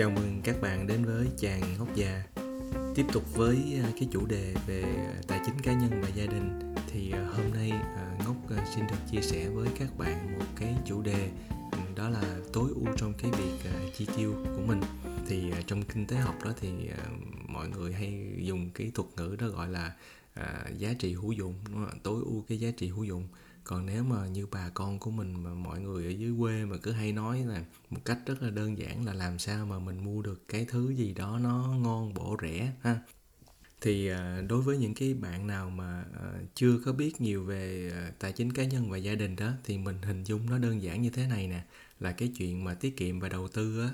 Chào mừng các bạn đến với chàng ngốc già. Tiếp tục với à, cái chủ đề về tài chính cá nhân và gia đình, Thì à, hôm nay à, Ngốc xin được chia sẻ với các bạn một cái chủ đề, Đó là tối ưu trong cái việc chi tiêu của mình. Thì trong kinh tế học đó thì mọi người hay dùng cái thuật ngữ đó gọi là giá trị hữu dụng Tối ưu cái giá trị hữu dụng còn nếu mà như bà con của mình mà mọi người ở dưới quê mà cứ hay nói là một cách rất là đơn giản là làm sao mà mình mua được cái thứ gì đó nó ngon, bổ rẻ, ha? Thì à, đối với những cái bạn nào mà à, chưa có biết nhiều về à, tài chính cá nhân và gia đình đó, thì mình hình dung nó đơn giản như thế này nè, là cái chuyện mà tiết kiệm và đầu tư á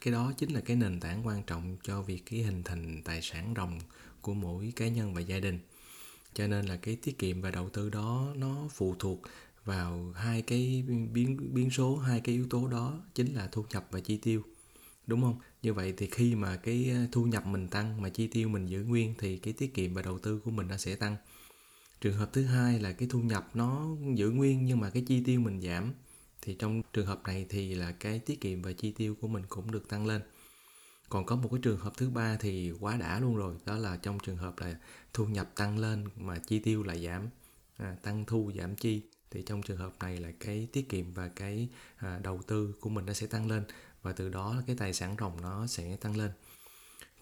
cái đó chính là cái nền tảng quan trọng cho việc cái hình thành tài sản ròng của mỗi cá nhân và gia đình cho nên là cái tiết kiệm và đầu tư đó nó phụ thuộc vào hai cái biến biến số, hai cái yếu tố đó, chính là thu nhập và chi tiêu, đúng không? Như vậy thì khi mà cái ờ, thu nhập mình tăng mà chi tiêu mình giữ nguyên thì cái tiết kiệm và đầu tư của mình nó sẽ tăng. Trường hợp thứ hai là cái thu nhập nó giữ nguyên nhưng mà cái chi tiêu mình giảm, thì trong trường hợp này thì là cái tiết kiệm và chi tiêu của mình cũng được tăng lên còn có một cái trường hợp thứ ba thì quá đã luôn rồi đó là trong trường hợp là thu nhập tăng lên mà chi tiêu lại giảm à, tăng thu giảm chi thì trong trường hợp này là cái tiết kiệm và cái à, đầu tư của mình nó sẽ tăng lên và từ đó cái tài sản ròng nó sẽ tăng lên.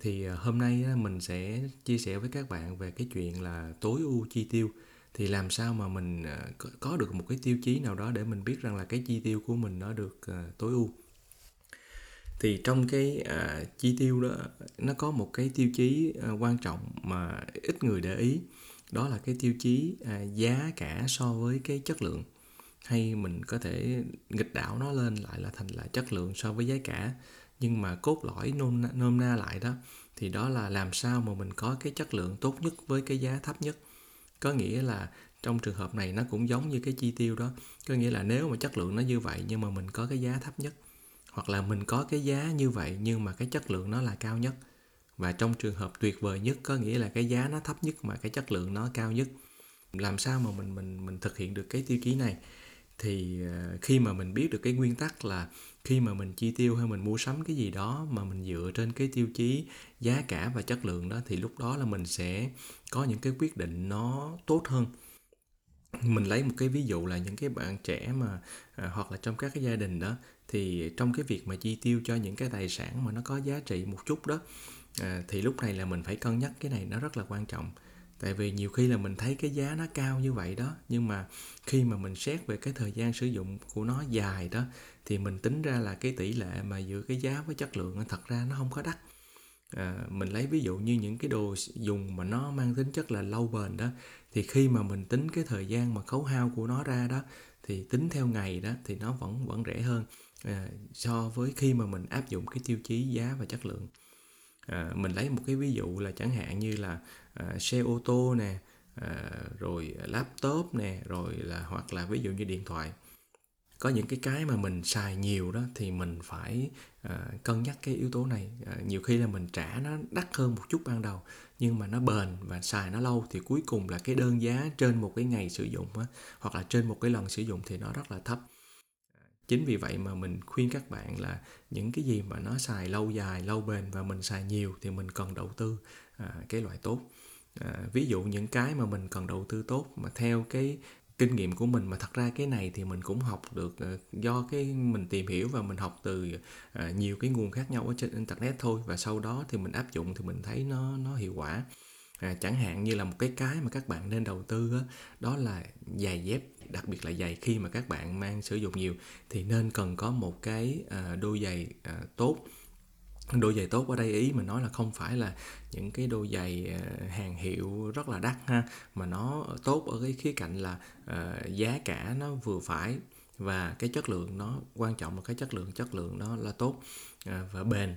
Thì à, hôm nay á, mình sẽ chia sẻ với các bạn về cái chuyện là tối ưu chi tiêu. Thì làm sao mà mình à, có được một cái tiêu chí nào đó để mình biết rằng là cái chi tiêu của mình nó được à, tối ưu? Thì trong cái à, chi tiêu đó nó có một cái tiêu chí à, quan trọng mà ít người để ý. Đó là cái tiêu chí à, giá cả so với cái chất lượng. Hay mình có thể nghịch đảo nó lên lại là thành là chất lượng so với giá cả. Nhưng mà cốt lõi nôm, nôm na lại đó thì đó là làm sao mà mình có cái chất lượng tốt nhất với cái giá thấp nhất. Có nghĩa là trong trường hợp này nó cũng giống như cái chi tiêu đó. Có nghĩa là nếu mà chất lượng nó như vậy nhưng mà mình có cái giá thấp nhất hoặc là mình có cái giá như vậy nhưng mà cái chất lượng nó là cao nhất. Và trong trường hợp tuyệt vời nhất có nghĩa là cái giá nó thấp nhất mà cái chất lượng nó cao nhất. Làm sao mà mình mình mình thực hiện được cái tiêu chí này? Thì ờ, khi mà mình biết được cái nguyên tắc là khi mà mình chi tiêu hay mình mua sắm cái gì đó mà mình dựa trên cái tiêu chí giá cả và chất lượng đó thì lúc đó là mình sẽ có những cái quyết định nó tốt hơn. Mình lấy một cái ví dụ là những cái bạn trẻ mà à, hoặc là trong các cái gia đình đó thì trong cái việc mà chi tiêu cho những cái tài sản mà nó có giá trị một chút đó à, thì lúc này là mình phải cân nhắc cái này nó rất là quan trọng. Tại vì nhiều khi là mình thấy cái giá nó cao như vậy đó nhưng mà khi mà mình xét về cái thời gian sử dụng của nó dài đó thì mình tính ra là cái tỷ lệ mà giữa cái giá với chất lượng thật ra nó không có đắt. À, mình lấy ví dụ như những cái đồ dùng mà nó mang tính chất là lâu bền đó thì khi mà mình tính cái thời gian mà khấu hao của nó ra đó thì tính theo ngày đó thì nó vẫn vẫn rẻ hơn à, so với khi mà mình áp dụng cái tiêu chí giá và chất lượng. À, mình lấy một cái ví dụ là chẳng hạn như là à, xe ô tô nè à, rồi laptop nè rồi là hoặc là ví dụ như điện thoại. Có những cái cái mà mình xài nhiều đó thì mình phải uh, cân nhắc cái yếu tố này. Uh, nhiều khi là mình trả nó đắt hơn một chút ban đầu nhưng mà nó bền và xài nó lâu thì cuối cùng là cái đơn giá trên một cái ngày sử dụng á, hoặc là trên một cái lần sử dụng thì nó rất là thấp chính vì vậy mà mình khuyên các bạn là những cái gì mà nó xài lâu dài lâu bền và mình xài nhiều thì mình cần đầu tư à, cái loại tốt. À, ví dụ những cái mà mình cần đầu tư tốt mà theo cái kinh nghiệm của mình mà thật ra cái này thì mình cũng học được à, do cái mình tìm hiểu và mình học từ à, nhiều cái nguồn khác nhau ở trên internet thôi. Và sau đó thì mình áp dụng thì mình thấy nó nó hiệu quả. À, chẳng hạn như là một cái cái mà các bạn nên đầu tư đó, đó là giày dép đặc biệt là giày khi mà các bạn mang sử dụng nhiều thì nên cần có một cái à, đôi giày à, tốt. Đôi giày tốt ở đây ý mình nói là không phải là những cái đôi giày à, hàng hiệu rất là đắt ha mà nó tốt ở cái khía cạnh là uh, giá cả nó vừa phải và cái chất lượng nó quan trọng là cái chất lượng chất lượng nó là tốt. Uh, và bền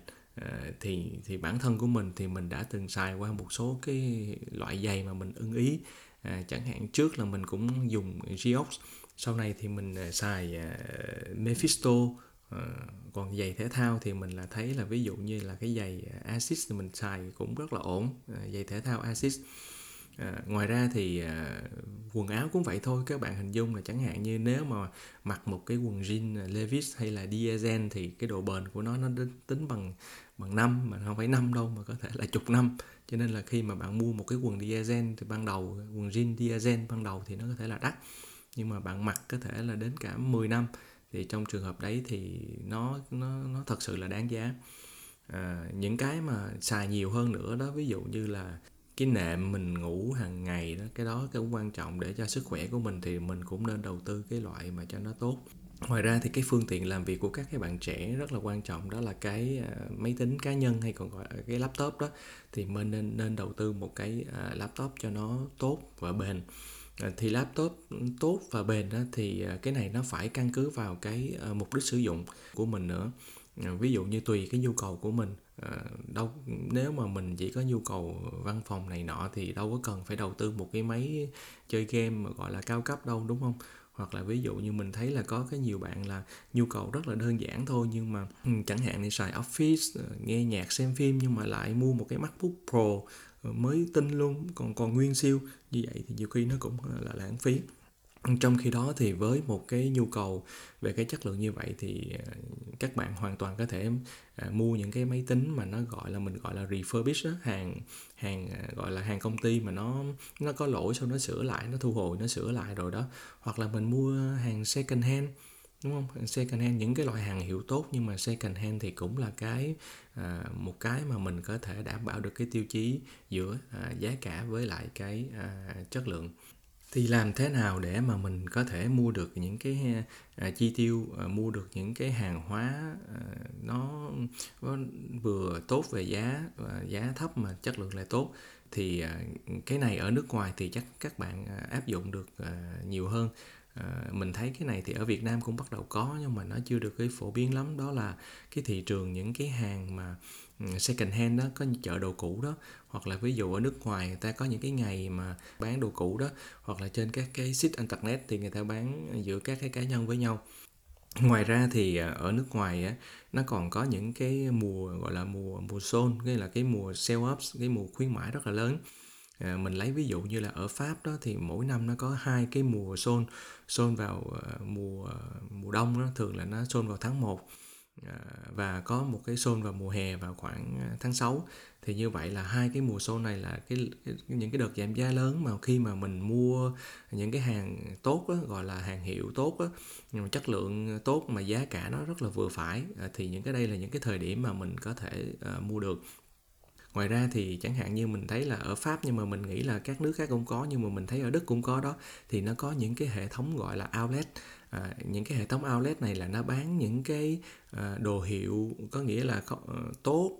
thì thì bản thân của mình thì mình đã từng xài qua một số cái loại giày mà mình ưng ý à, chẳng hạn trước là mình cũng dùng Geox sau này thì mình à, xài à, Mephisto à, còn giày thể thao thì mình là thấy là ví dụ như là cái giày à, Asics thì mình xài cũng rất là ổn à, giày thể thao Asics À, ngoài ra thì à, quần áo cũng vậy thôi. Các bạn hình dung là chẳng hạn như nếu mà mặc một cái quần jean à, Levi's hay là Diesel thì cái độ bền của nó nó tính bằng bằng năm mà không phải năm đâu mà có thể là chục năm. Cho nên là khi mà bạn mua một cái quần Diesel thì ban đầu quần jean Diesel ban đầu thì nó có thể là đắt. Nhưng mà bạn mặc có thể là đến cả 10 năm. Thì trong trường hợp đấy thì nó nó nó thật sự là đáng giá. À, những cái mà xài nhiều hơn nữa đó ví dụ như là cái nệm mình ngủ hàng ngày đó, cái đó cũng quan trọng để cho sức khỏe của mình thì mình cũng nên đầu tư cái loại mà cho nó tốt. Ngoài ra thì cái phương tiện làm việc của các cái bạn trẻ rất là quan trọng, đó là cái à, máy tính cá nhân hay còn gọi là cái laptop đó, thì mình nên nên đầu tư một cái à, laptop cho nó tốt và bền. À, thì laptop tốt và bền đó thì cái này nó phải căn cứ vào cái mục đích sử dụng của mình nữa. Ví dụ như tùy cái nhu cầu của mình. Ờ, đâu, nếu mà mình chỉ có nhu cầu văn phòng này nọ thì đâu có cần phải đầu tư một cái máy chơi game mà gọi là cao cấp đâu, đúng không? Hoặc là ví dụ như mình thấy là có cái nhiều bạn là nhu cầu rất là đơn giản thôi, nhưng mà ừ, chẳng hạn đi xài office ờ, nghe nhạc, xem phim nhưng mà lại mua một cái macbook pro ờ, mới tinh luôn, còn còn nguyên siêu. Như vậy thì nhiều khi nó cũng là lãng phí trong khi đó thì với một cái nhu cầu về cái chất lượng như vậy thì ờ, các bạn hoàn toàn có thể ờ, mua những cái máy tính mà nó gọi là mình gọi là refurbish đó, hàng hàng ờ, gọi là hàng công ty mà nó nó có lỗi sau nó sửa lại nó thu hồi nó sửa lại rồi đó. Hoặc là mình mua hàng second hand đúng không? Second hand những cái loại hàng hiệu tốt nhưng mà second hand thì cũng là cái à, một cái mà mình có thể đảm bảo được cái tiêu chí giữa à, giá cả với lại cái à, chất lượng thì làm thế nào để mà mình có thể mua được những cái à, chi tiêu à, mua được những cái hàng hóa à, nó, nó vừa tốt về giá và giá thấp mà chất lượng lại tốt? Thì à, cái này ở nước ngoài thì chắc các bạn à, áp dụng được à, nhiều hơn. À, mình thấy cái này thì ở Việt Nam cũng bắt đầu có nhưng mà nó chưa được cái phổ biến lắm. Đó là cái thị trường những cái hàng mà Ừ, second hand đó có chợ đồ cũ đó. Hoặc là ví dụ ở nước ngoài người ta có những cái ngày mà bán đồ cũ đó hoặc là trên các cái site internet thì người ta bán giữa các cái cá nhân với nhau. Ngoài ra thì à, ở nước ngoài á nó còn có những cái mùa gọi là mùa mùa xôn nghĩa là cái mùa sale ups cái mùa khuyến mãi rất là lớn. À, mình lấy ví dụ như là ở pháp đó thì mỗi năm nó có hai cái mùa xôn xôn vào à, mùa à, mùa đông đó thường là nó xôn vào tháng 1 À, và có một cái xôn vào mùa hè vào khoảng à, tháng 6 thì như vậy là hai cái mùa xôn này là cái, cái những cái đợt giảm giá lớn mà khi mà mình mua những cái hàng tốt đó, gọi là hàng hiệu tốt đó, nhưng mà chất lượng tốt mà giá cả nó rất là vừa phải à, thì những cái đây là những cái thời điểm mà mình có thể uh, mua được. Ngoài ra thì chẳng hạn như mình thấy là ở pháp nhưng mà mình nghĩ là các nước khác cũng có nhưng mà mình thấy ở đức cũng có đó thì nó có những cái hệ thống gọi là outlet à, những cái hệ thống outlet này là nó bán những cái à, đồ hiệu có nghĩa là có, ờ, tốt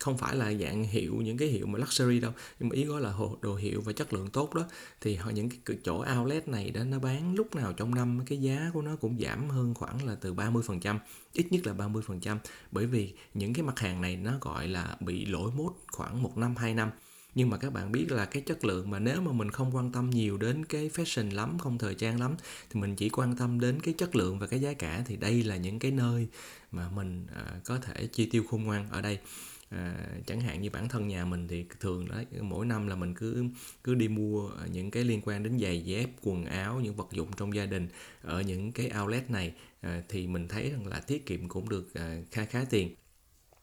không phải là dạng hiệu những cái hiệu mà luxury đâu. Nhưng mà ý gọi là đồ hiệu và chất lượng tốt đó. Thì họ những cái chỗ outlet này đó nó bán lúc nào trong năm cái giá của nó cũng giảm hơn khoảng là từ 30% ít nhất là 30% bởi vì những cái mặt hàng này nó gọi là bị lỗi mốt khoảng một năm hai năm nhưng mà các bạn biết là cái chất lượng mà nếu mà mình không quan tâm nhiều đến cái fashion lắm không thời trang lắm thì mình chỉ quan tâm đến cái chất lượng và cái giá cả thì đây là những cái nơi mà mình à, có thể chi tiêu khôn ngoan ở đây. À, chẳng hạn như bản thân nhà mình thì thường đấy mỗi năm là mình cứ cứ đi mua những cái liên quan đến giày dép quần áo những vật dụng trong gia đình ở những cái outlet này à, thì mình thấy rằng là tiết kiệm cũng được à, khá khá tiền.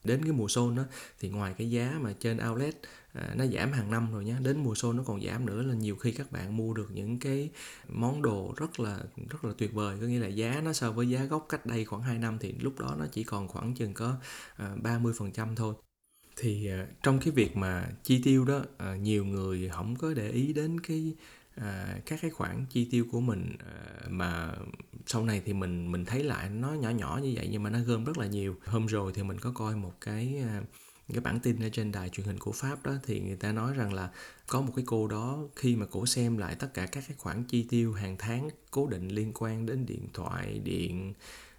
Đến cái mùa xuân đó thì ngoài cái giá mà trên outlet à, nó giảm hàng năm rồi nhé đến mùa xuân nó còn giảm nữa là nhiều khi các bạn mua được những cái món đồ rất là rất là tuyệt vời. Có nghĩa là giá nó so với giá gốc cách đây khoảng 2 năm thì lúc đó nó chỉ còn khoảng chừng có à, 30% thôi. Thì à, trong cái việc mà chi tiêu đó à, nhiều người không có để ý đến cái à, các cái khoản chi tiêu của mình à, mà sau này thì mình mình thấy lại nó nhỏ nhỏ như vậy nhưng mà nó gom rất là nhiều. Hôm rồi thì mình có coi một cái à, cái bản tin ở trên đài truyền hình của Pháp đó thì người ta nói rằng là có một cái cô đó khi mà cổ xem lại tất cả các cái khoản chi tiêu hàng tháng cố định liên quan đến điện thoại, điện,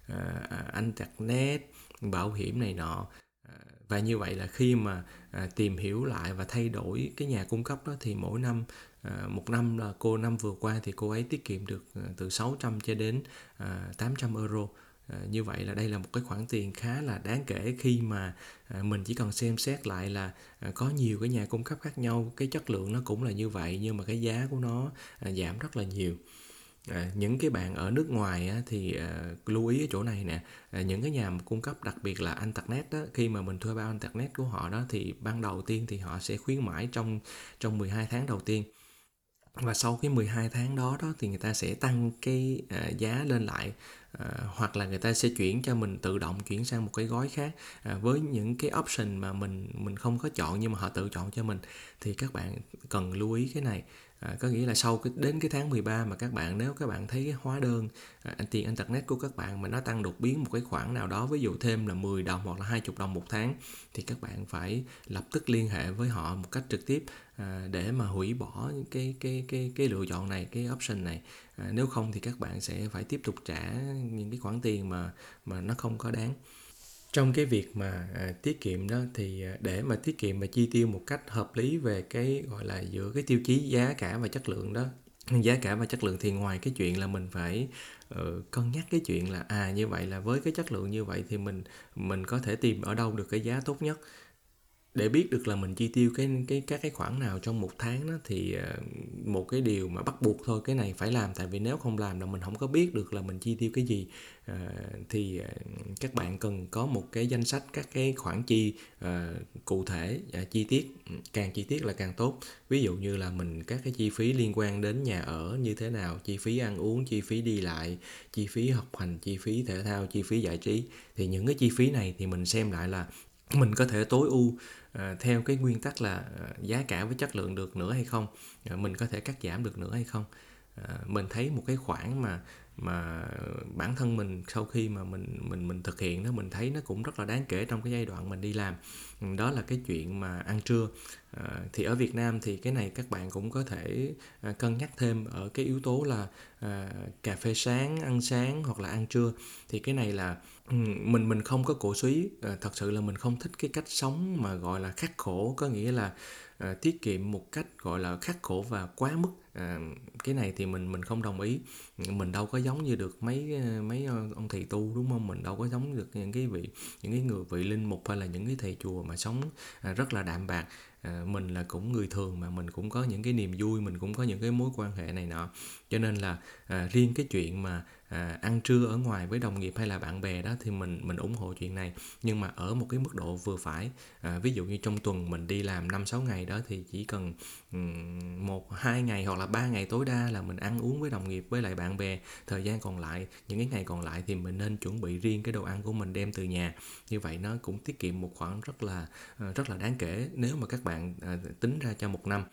à, à internet, bảo hiểm này nọ. Ờ, và như vậy là khi mà à, tìm hiểu lại và thay đổi cái nhà cung cấp đó thì mỗi năm à, một năm là cô năm vừa qua thì cô ấy tiết kiệm được à, từ 600 cho đến à, 800 euro à, như vậy là đây là một cái khoản tiền khá là đáng kể khi mà à, mình chỉ cần xem xét lại là à, có nhiều cái nhà cung cấp khác nhau cái chất lượng nó cũng là như vậy nhưng mà cái giá của nó à, giảm rất là nhiều. À, những cái bạn ở nước ngoài á, thì à, lưu ý ở chỗ này nè à, những cái nhà cung cấp đặc biệt là internet đó, khi mà mình thuê bao internet của họ đó thì ban đầu tiên thì họ sẽ khuyến mãi trong trong 12 tháng đầu tiên và sau cái 12 tháng đó đó thì người ta sẽ tăng cái à, giá lên lại à, hoặc là người ta sẽ chuyển cho mình tự động chuyển sang một cái gói khác à, với những cái option mà mình mình không có chọn nhưng mà họ tự chọn cho mình. Thì các bạn cần lưu ý cái này. À, có nghĩa là sau cái đến cái tháng 13 mà các bạn nếu các bạn thấy cái hóa đơn à, tiền internet của các bạn mà nó tăng đột biến một cái khoản nào đó ví dụ thêm là 10 đồng hoặc là 20 đồng một tháng thì các bạn phải lập tức liên hệ với họ một cách trực tiếp à, để mà hủy bỏ cái cái cái cái lựa chọn này cái option này. À, nếu không thì các bạn sẽ phải tiếp tục trả những cái khoản tiền mà mà nó không có đáng trong cái việc mà à, tiết kiệm đó thì à, để mà tiết kiệm và chi tiêu một cách hợp lý về cái gọi là giữa cái tiêu chí giá cả và chất lượng đó giá cả và chất lượng thì ngoài cái chuyện là mình phải uh, cân nhắc cái chuyện là à như vậy là với cái chất lượng như vậy thì mình mình có thể tìm ở đâu được cái giá tốt nhất để biết được là mình chi tiêu cái cái các cái khoản nào trong một tháng đó thì ờ, một cái điều mà bắt buộc thôi cái này phải làm. Tại vì nếu không làm là mình không có biết được là mình chi tiêu cái gì. À, thì ờ, các bạn cần có một cái danh sách các cái khoản chi à, cụ thể à, chi tiết. Ừ, càng chi tiết là càng tốt. Ví dụ như là mình các cái chi phí liên quan đến nhà ở như thế nào chi phí ăn uống chi phí đi lại chi phí học hành chi phí thể thao chi phí giải trí. Thì những cái chi phí này thì mình xem lại là mình có thể tối ưu à, theo cái nguyên tắc là à, giá cả với chất lượng được nữa hay không à, mình có thể cắt giảm được nữa hay không. À, mình thấy một cái khoản mà mà bản thân mình sau khi mà mình mình mình thực hiện đó mình thấy nó cũng rất là đáng kể trong cái giai đoạn mình đi làm. Ừ, đó là cái chuyện mà ăn trưa. À, thì ở Việt Nam thì cái này các bạn cũng có thể à, cân nhắc thêm ở cái yếu tố là à, cà phê sáng ăn sáng hoặc là ăn trưa. Thì cái này là ừ, mình mình không có cổ suý. À, thật sự là mình không thích cái cách sống mà gọi là khắc khổ có nghĩa là à, tiết kiệm một cách gọi là khắc khổ và quá mức. À, cái này thì mình mình không đồng ý. Mình đâu có giống như được mấy à, mấy ờ, ông thầy tu đúng không? Mình đâu có giống được những cái vị những cái người vị linh mục hay là những cái thầy chùa mà sống à, rất là đạm bạc. À, mình là cũng người thường mà mình cũng có những cái niềm vui mình cũng có những cái mối quan hệ này nọ. Cho nên là à, riêng cái chuyện mà à, ăn trưa ở ngoài với đồng nghiệp hay là bạn bè đó thì mình mình ủng hộ chuyện này. Nhưng mà ở một cái mức độ vừa phải à, ví dụ như trong tuần mình đi làm năm sáu ngày đó thì chỉ cần um, một hai ngày hoặc là ba ngày tối đa là mình ăn uống với đồng nghiệp với lại bạn bè. Thời gian còn lại những cái ngày còn lại thì mình nên chuẩn bị riêng cái đồ ăn của mình đem từ nhà. Như vậy nó cũng tiết kiệm một khoản rất là ờ, rất là đáng kể nếu mà các bạn à, tính ra cho một năm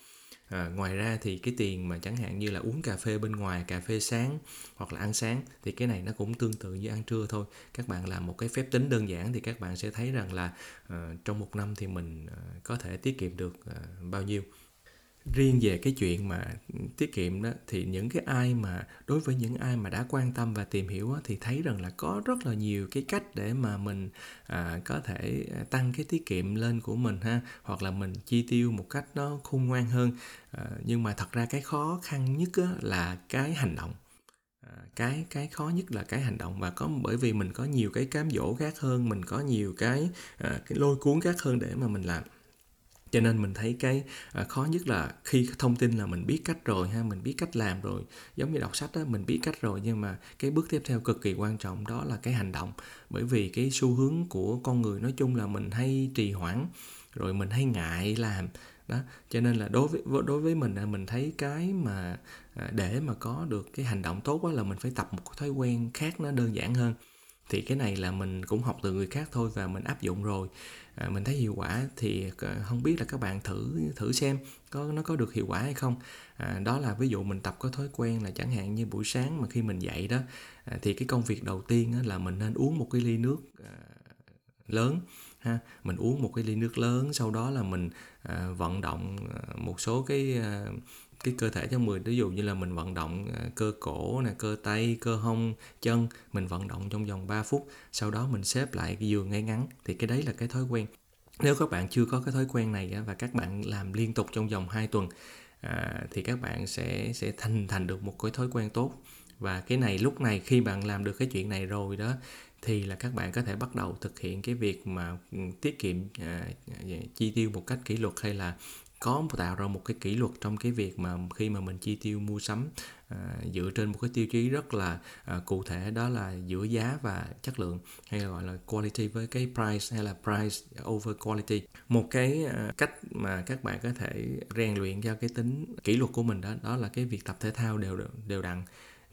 à, ngoài ra thì cái tiền mà chẳng hạn như là uống cà phê bên ngoài cà phê sáng hoặc là ăn sáng thì cái này nó cũng tương tự như ăn trưa thôi. Các bạn làm một cái phép tính đơn giản thì các bạn sẽ thấy rằng là uh, trong một năm thì mình uh, có thể tiết kiệm được uh, bao nhiêu riêng về cái chuyện mà tiết kiệm đó thì những cái ai mà đối với những ai mà đã quan tâm và tìm hiểu đó, thì thấy rằng là có rất là nhiều cái cách để mà mình à, có thể à, tăng cái tiết kiệm lên của mình ha hoặc là mình chi tiêu một cách nó khôn ngoan hơn. À, nhưng mà thật ra cái khó khăn nhất là cái hành động. À, cái cái khó nhất là cái hành động. Và có bởi vì mình có nhiều cái cám dỗ khác hơn mình có nhiều cái à, cái lôi cuốn khác hơn để mà mình làm cho nên mình thấy cái à, khó nhất là khi thông tin là mình biết cách rồi ha mình biết cách làm rồi. Giống như đọc sách đó mình biết cách rồi nhưng mà cái bước tiếp theo cực kỳ quan trọng đó là cái hành động. Bởi vì cái xu hướng của con người nói chung là mình hay trì hoãn rồi mình hay ngại làm. Đó cho nên là đối với đối với mình là mình thấy cái mà à, để mà có được cái hành động tốt đó là mình phải tập một thói quen khác nó đơn giản hơn thì cái này là mình cũng học từ người khác thôi và mình áp dụng rồi. À, mình thấy hiệu quả thì ờ, không biết là các bạn thử thử xem có nó có được hiệu quả hay không. À, đó là ví dụ mình tập có thói quen là chẳng hạn như buổi sáng mà khi mình dậy đó à, thì cái công việc đầu tiên là mình nên uống một cái ly nước à, lớn ha. Mình uống một cái ly nước lớn sau đó là mình à, vận động à, một số cái à, cái cơ thể cho người. Ví dụ như là mình vận động à, cơ cổ nè cơ tay cơ hông chân mình vận động trong vòng 3 phút sau đó mình xếp lại cái giường ngay ngắn. Thì cái đấy là cái thói quen. Nếu các bạn chưa có cái thói quen này và các bạn làm liên tục trong vòng 2 tuần à, thì các bạn sẽ sẽ thành thành được một cái thói quen tốt. Và cái này lúc này khi bạn làm được cái chuyện này rồi đó thì là các bạn có thể bắt đầu thực hiện cái việc mà ừ, tiết kiệm à, à, chi tiêu một cách kỷ luật hay là có tạo ra một cái kỷ luật trong cái việc mà khi mà mình chi tiêu mua sắm à, dựa trên một cái tiêu chí rất là à, cụ thể đó là giữa giá và chất lượng hay là gọi là quality với cái price hay là price over quality. Một cái à, cách mà các bạn có thể rèn luyện cho cái tính kỷ luật của mình đó đó là cái việc tập thể thao đều đều đặn.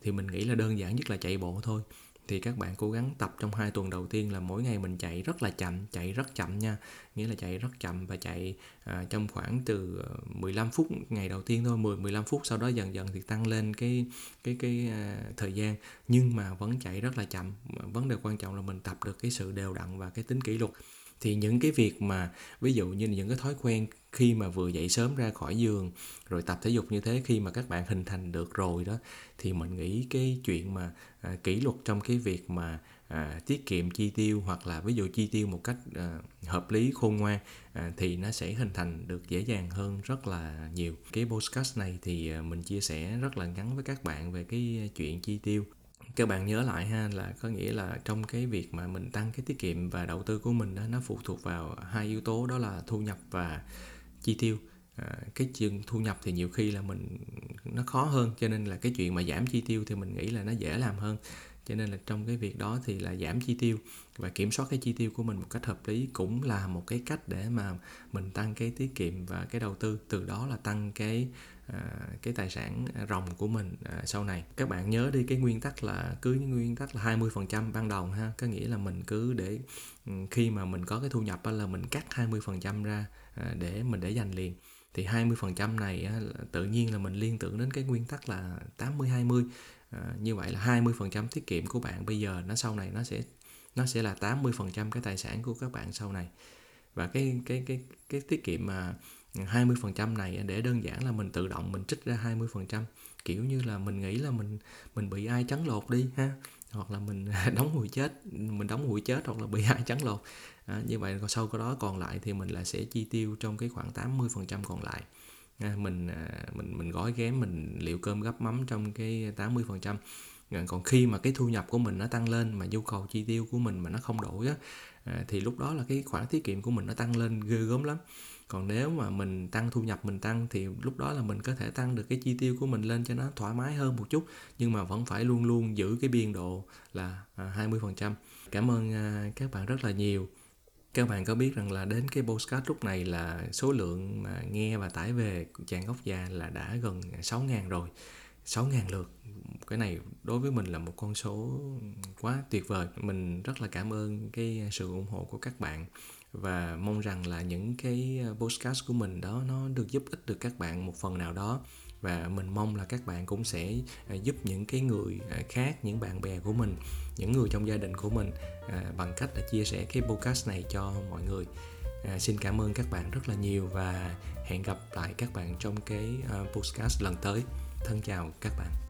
Thì mình nghĩ là đơn giản nhất là chạy bộ thôi thì các bạn cố gắng tập trong hai tuần đầu tiên là mỗi ngày mình chạy rất là chậm chạy rất chậm nha. Nghĩa là chạy rất chậm và chạy à, trong khoảng từ ờ, 15 phút ngày đầu tiên thôi 10 15 phút sau đó dần dần thì tăng lên cái cái cái à, thời gian. Nhưng mà vẫn chạy rất là chậm. Vấn đề quan trọng là mình tập được cái sự đều đặn và cái tính kỷ luật thì những cái việc mà ví dụ như những cái thói quen khi mà vừa dậy sớm ra khỏi giường rồi tập thể dục như thế khi mà các bạn hình thành được rồi đó thì mình nghĩ cái chuyện mà à, kỷ luật trong cái việc mà à, tiết kiệm chi tiêu hoặc là ví dụ chi tiêu một cách à, hợp lý khôn ngoan à, thì nó sẽ hình thành được dễ dàng hơn rất là nhiều. Cái podcast này thì à, mình chia sẻ rất là ngắn với các bạn về cái chuyện chi tiêu các bạn nhớ lại ha là có nghĩa là trong cái việc mà mình tăng cái tiết kiệm và đầu tư của mình đó nó phụ thuộc vào hai yếu tố đó là thu nhập và chi tiêu. À, cái chuyện thu nhập thì nhiều khi là mình nó khó hơn cho nên là cái chuyện mà giảm chi tiêu thì mình nghĩ là nó dễ làm hơn. Cho nên là trong cái việc đó thì là giảm chi tiêu và kiểm soát cái chi tiêu của mình một cách hợp lý cũng là một cái cách để mà mình tăng cái tiết kiệm và cái đầu tư. Từ đó là tăng cái À, cái tài sản ròng của mình à, sau này. Các bạn nhớ đi cái nguyên tắc là cứ nguyên tắc là 20% ban đầu ha. Có nghĩa là mình cứ để ừ, khi mà mình có cái thu nhập là mình cắt 20% ra à, để mình để dành liền. Thì 20% này tự nhiên là mình liên tưởng đến cái nguyên tắc là 80 20 à, như vậy là 20% tiết kiệm của bạn bây giờ nó sau này nó sẽ nó sẽ là 80% cái tài sản của các bạn sau này. Và cái cái cái cái tiết kiệm mà 20% này để đơn giản là mình tự động mình trích ra 20% kiểu như là mình nghĩ là mình mình bị ai trắng lột đi ha hoặc là mình đóng hụi chết mình đóng hụi chết hoặc là bị ai trắng lột. À, như vậy còn sau cái đó còn lại thì mình lại sẽ chi tiêu trong cái khoảng 80% còn lại. À, mình à, mình mình gói ghém mình liệu cơm gấp mắm trong cái 80% à, còn khi mà cái thu nhập của mình nó tăng lên mà nhu cầu chi tiêu của mình mà nó không đổi á à, thì lúc đó là cái khoản tiết kiệm của mình nó tăng lên ghê gớm lắm còn nếu mà mình tăng thu nhập, mình tăng thì lúc đó là mình có thể tăng được cái chi tiêu của mình lên cho nó thoải mái hơn một chút. Nhưng mà vẫn phải luôn luôn giữ cái biên độ là à, 20% cảm ơn à, các bạn rất là nhiều. Các bạn có biết rằng là đến cái postcard lúc này là số lượng mà nghe và tải về chàng góc già là đã gần 6.000 rồi. 6.000 lượt. Cái này đối với mình là một con số quá tuyệt vời. Mình rất là cảm ơn cái sự ủng hộ của các bạn và mong rằng là những cái ờ, podcast của mình đó nó được giúp ích được các bạn một phần nào đó. Và mình mong là các bạn cũng sẽ ờ, giúp những cái người ờ, khác những bạn bè của mình những người trong gia đình của mình bằng cách là chia sẻ cái podcast này cho mọi người. À, xin cảm ơn các bạn rất là nhiều và hẹn gặp lại các bạn trong cái podcast lần tới. Thân chào các bạn.